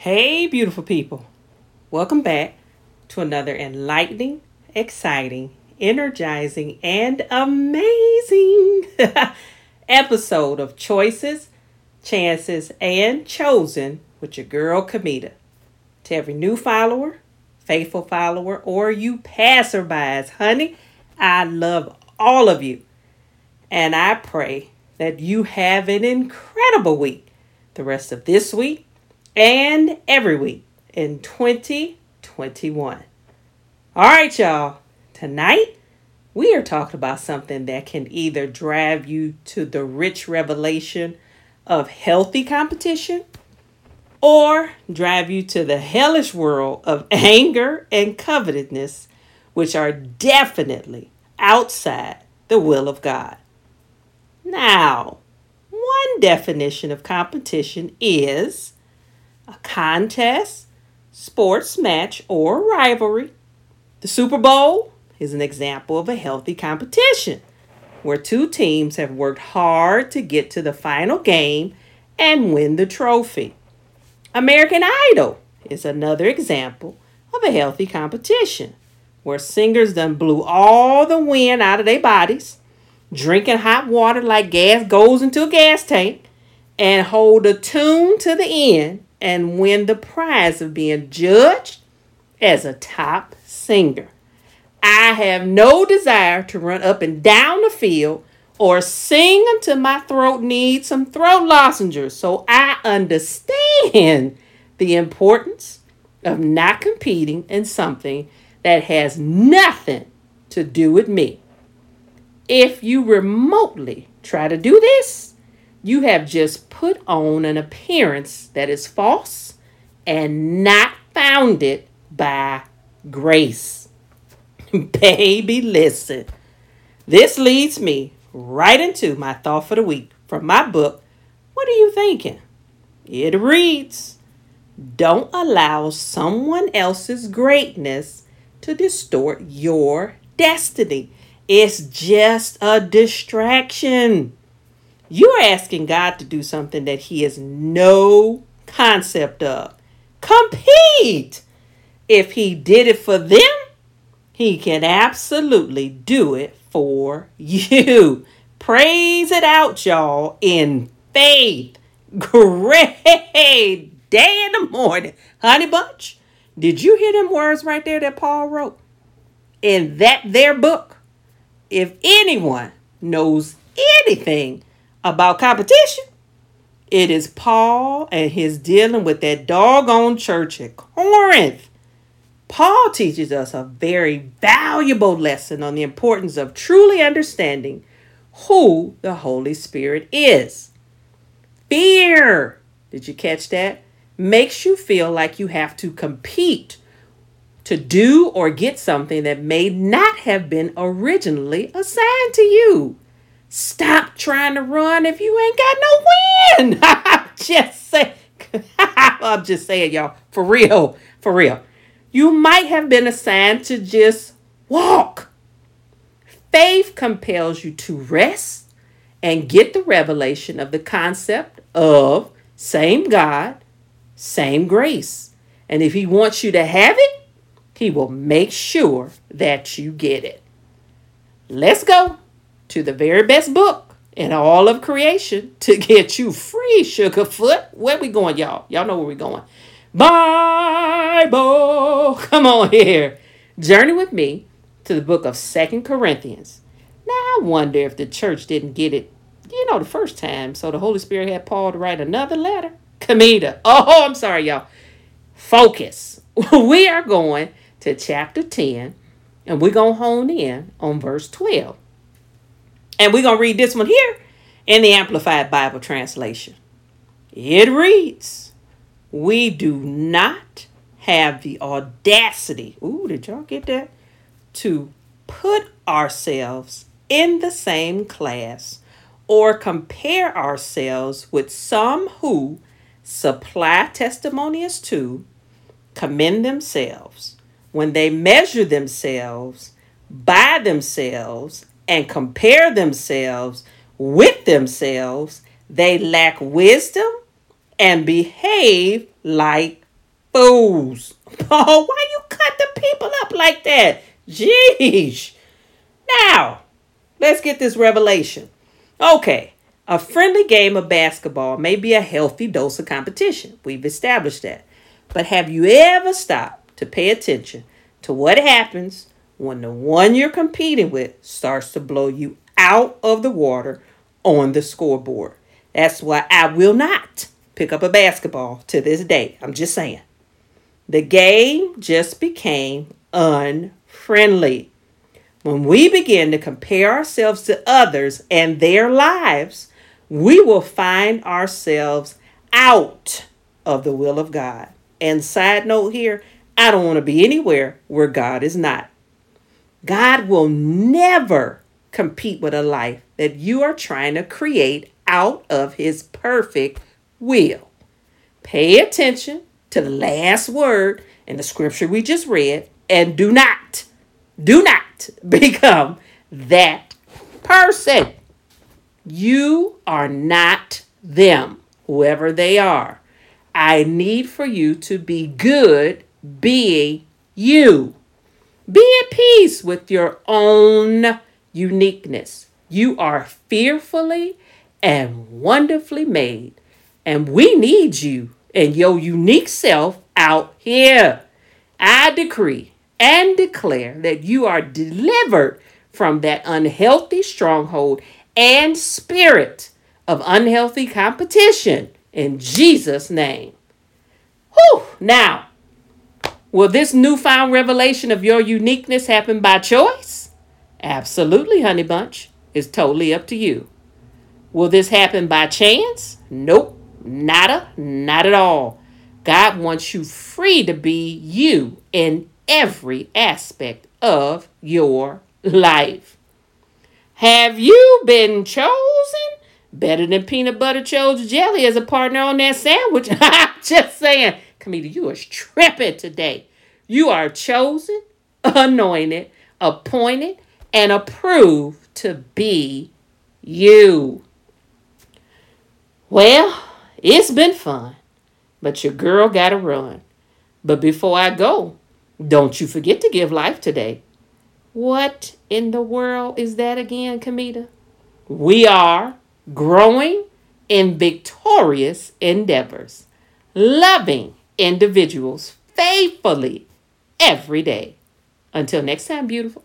Hey, beautiful people. Welcome back to another enlightening, exciting, energizing, and amazing episode of Choices, Chances, and Chosen with your girl, Kamita. To every new follower, faithful follower, or you passerbys, honey, I love all of you. And I pray that you have an incredible week the rest of this week and every week in 2021. All right, y'all. Tonight, we are talking about something that can either drive you to the rich revelation of healthy competition or drive you to the hellish world of anger and covetousness, which are definitely outside the will of God. Now, one definition of competition is a contest, sports match, or rivalry. The Super Bowl is an example of a healthy competition where two teams have worked hard to get to the final game and win the trophy. American Idol is another example of a healthy competition where singers done blew all the wind out of their bodies, drinking hot water like gas goes into a gas tank, and hold a tune to the end and win the prize of being judged as a top singer. I have no desire to run up and down the field or sing until my throat needs some throat lozenges. So I understand the importance of not competing in something that has nothing to do with me. If you remotely try to do this, you have just put on an appearance that is false and not founded by grace. Baby, listen. This leads me right into my thought for the week from my book, What Are You Thinking? It reads Don't allow someone else's greatness to distort your destiny. It's just a distraction. You are asking God to do something that He has no concept of. Compete! If He did it for them, He can absolutely do it for you. Praise it out, y'all, in faith. Great day in the morning. Honey Bunch, did you hear them words right there that Paul wrote? In that their book, if anyone knows anything about competition, it is Paul and his dealing with that doggone church at Corinth. Paul teaches us a very valuable lesson on the importance of truly understanding who the Holy Spirit is. Fear, did you catch that? Makes you feel like you have to compete to do or get something that may not have been originally assigned to you. Stop trying to run if you ain't got no wind. I'm just saying. I'm just saying, y'all. For real. For real. You might have been assigned to just walk. Faith compels you to rest and get the revelation of the concept of same God, same grace. And if He wants you to have it, He will make sure that you get it. Let's go to the very best book in all of creation to get you free, Sugarfoot. Where we going, y'all? Y'all know where we going. Bible. Come on here. Journey with me to the book of Second Corinthians. Now, I wonder if the church didn't get it, you know, the first time. So the Holy Spirit had Paul to write another letter. Kamita. Oh, I'm sorry, y'all. Focus. we are going to chapter 10, and we're going to hone in on verse 12. And we're going to read this one here in the Amplified Bible Translation. It reads, We do not have the audacity, ooh, did y'all get that? To put ourselves in the same class or compare ourselves with some who supply testimonies to, commend themselves, when they measure themselves by themselves and compare themselves with themselves, they lack wisdom and behave like fools. Oh, why you cut the people up like that? Jeez. Now, let's get this revelation. Okay, a friendly game of basketball may be a healthy dose of competition. We've established that. But have you ever stopped to pay attention to what happens when the one you're competing with starts to blow you out of the water on the scoreboard? That's why I will not pick up a basketball to this day. I'm just saying. The game just became unfriendly. When we begin to compare ourselves to others and their lives, we will find ourselves out of the will of God. And side note here, I don't want to be anywhere where God is not. God will never compete with a life that you are trying to create out of his perfect will. Pay attention to the last word in the scripture we just read and do not, do not become that person. You are not them, whoever they are. I need for you to be good being you. Be at peace with your own uniqueness. You are fearfully and wonderfully made, and we need you and your unique self out here. I decree and declare that you are delivered from that unhealthy stronghold and spirit of unhealthy competition in Jesus' name. Whew! Now, will this newfound revelation of your uniqueness happen by choice? Absolutely, honey bunch. It's totally up to you. Will this happen by chance? Nope. Nada, not at all. God wants you free to be you in every aspect of your life. Have you been chosen? Better than peanut butter chose jelly as a partner on that sandwich. I'm just saying. Camita, you are tripping today. You are chosen, anointed, appointed, and approved to be you. Well, it's been fun, but your girl got to run. But before I go, don't you forget to give life today. What in the world is that again, Camita? We are growing in victorious endeavors, loving individuals faithfully every day. Until next time, beautiful.